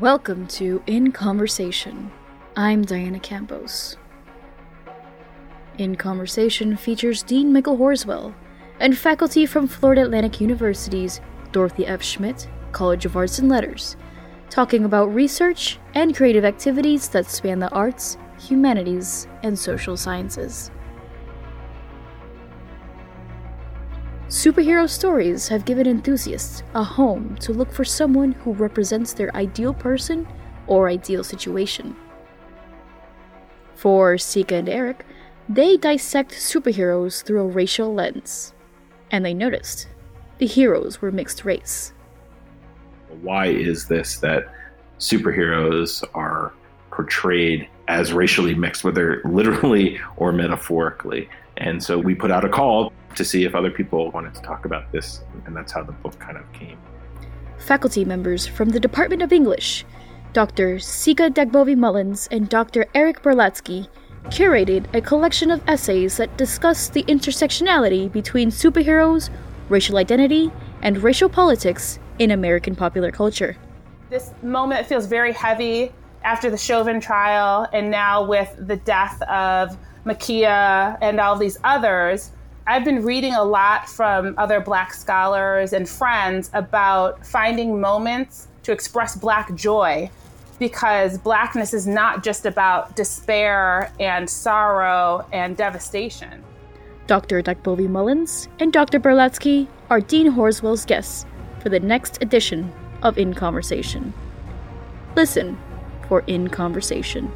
Welcome to In Conversation. I'm Diana Campos. In Conversation features Dean Michael Horswell and faculty from Florida Atlantic University's Dorothy F. Schmidt College of Arts and Letters, talking about research and creative activities that span the arts, humanities, and social sciences. Superhero stories have given enthusiasts a home to look for someone who represents their ideal person or ideal situation. For Sika and Eric, they dissect superheroes through a racial lens. And they noticed the heroes were mixed race. Why is this that superheroes are portrayed as racially mixed, whether literally or metaphorically? And so we put out a call to see if other people wanted to talk about this, and that's how the book kind of came. Faculty members from the Department of English, Dr. Sika Dagbovie Mullins and Dr. Eric Berlatsky, curated a collection of essays that discuss the intersectionality between superheroes, racial identity, and racial politics in American popular culture. This moment feels very heavy after the Chauvin trial and now with the death of Ma'Khia and all these others. I've been reading a lot from other Black scholars and friends about finding moments to express Black joy because Blackness is not just about despair and sorrow and devastation. Dr. Dagbovie Mullins and Dr. Berlatsky are Dean Horswell's guests for the next edition of In Conversation. Listen for In Conversation.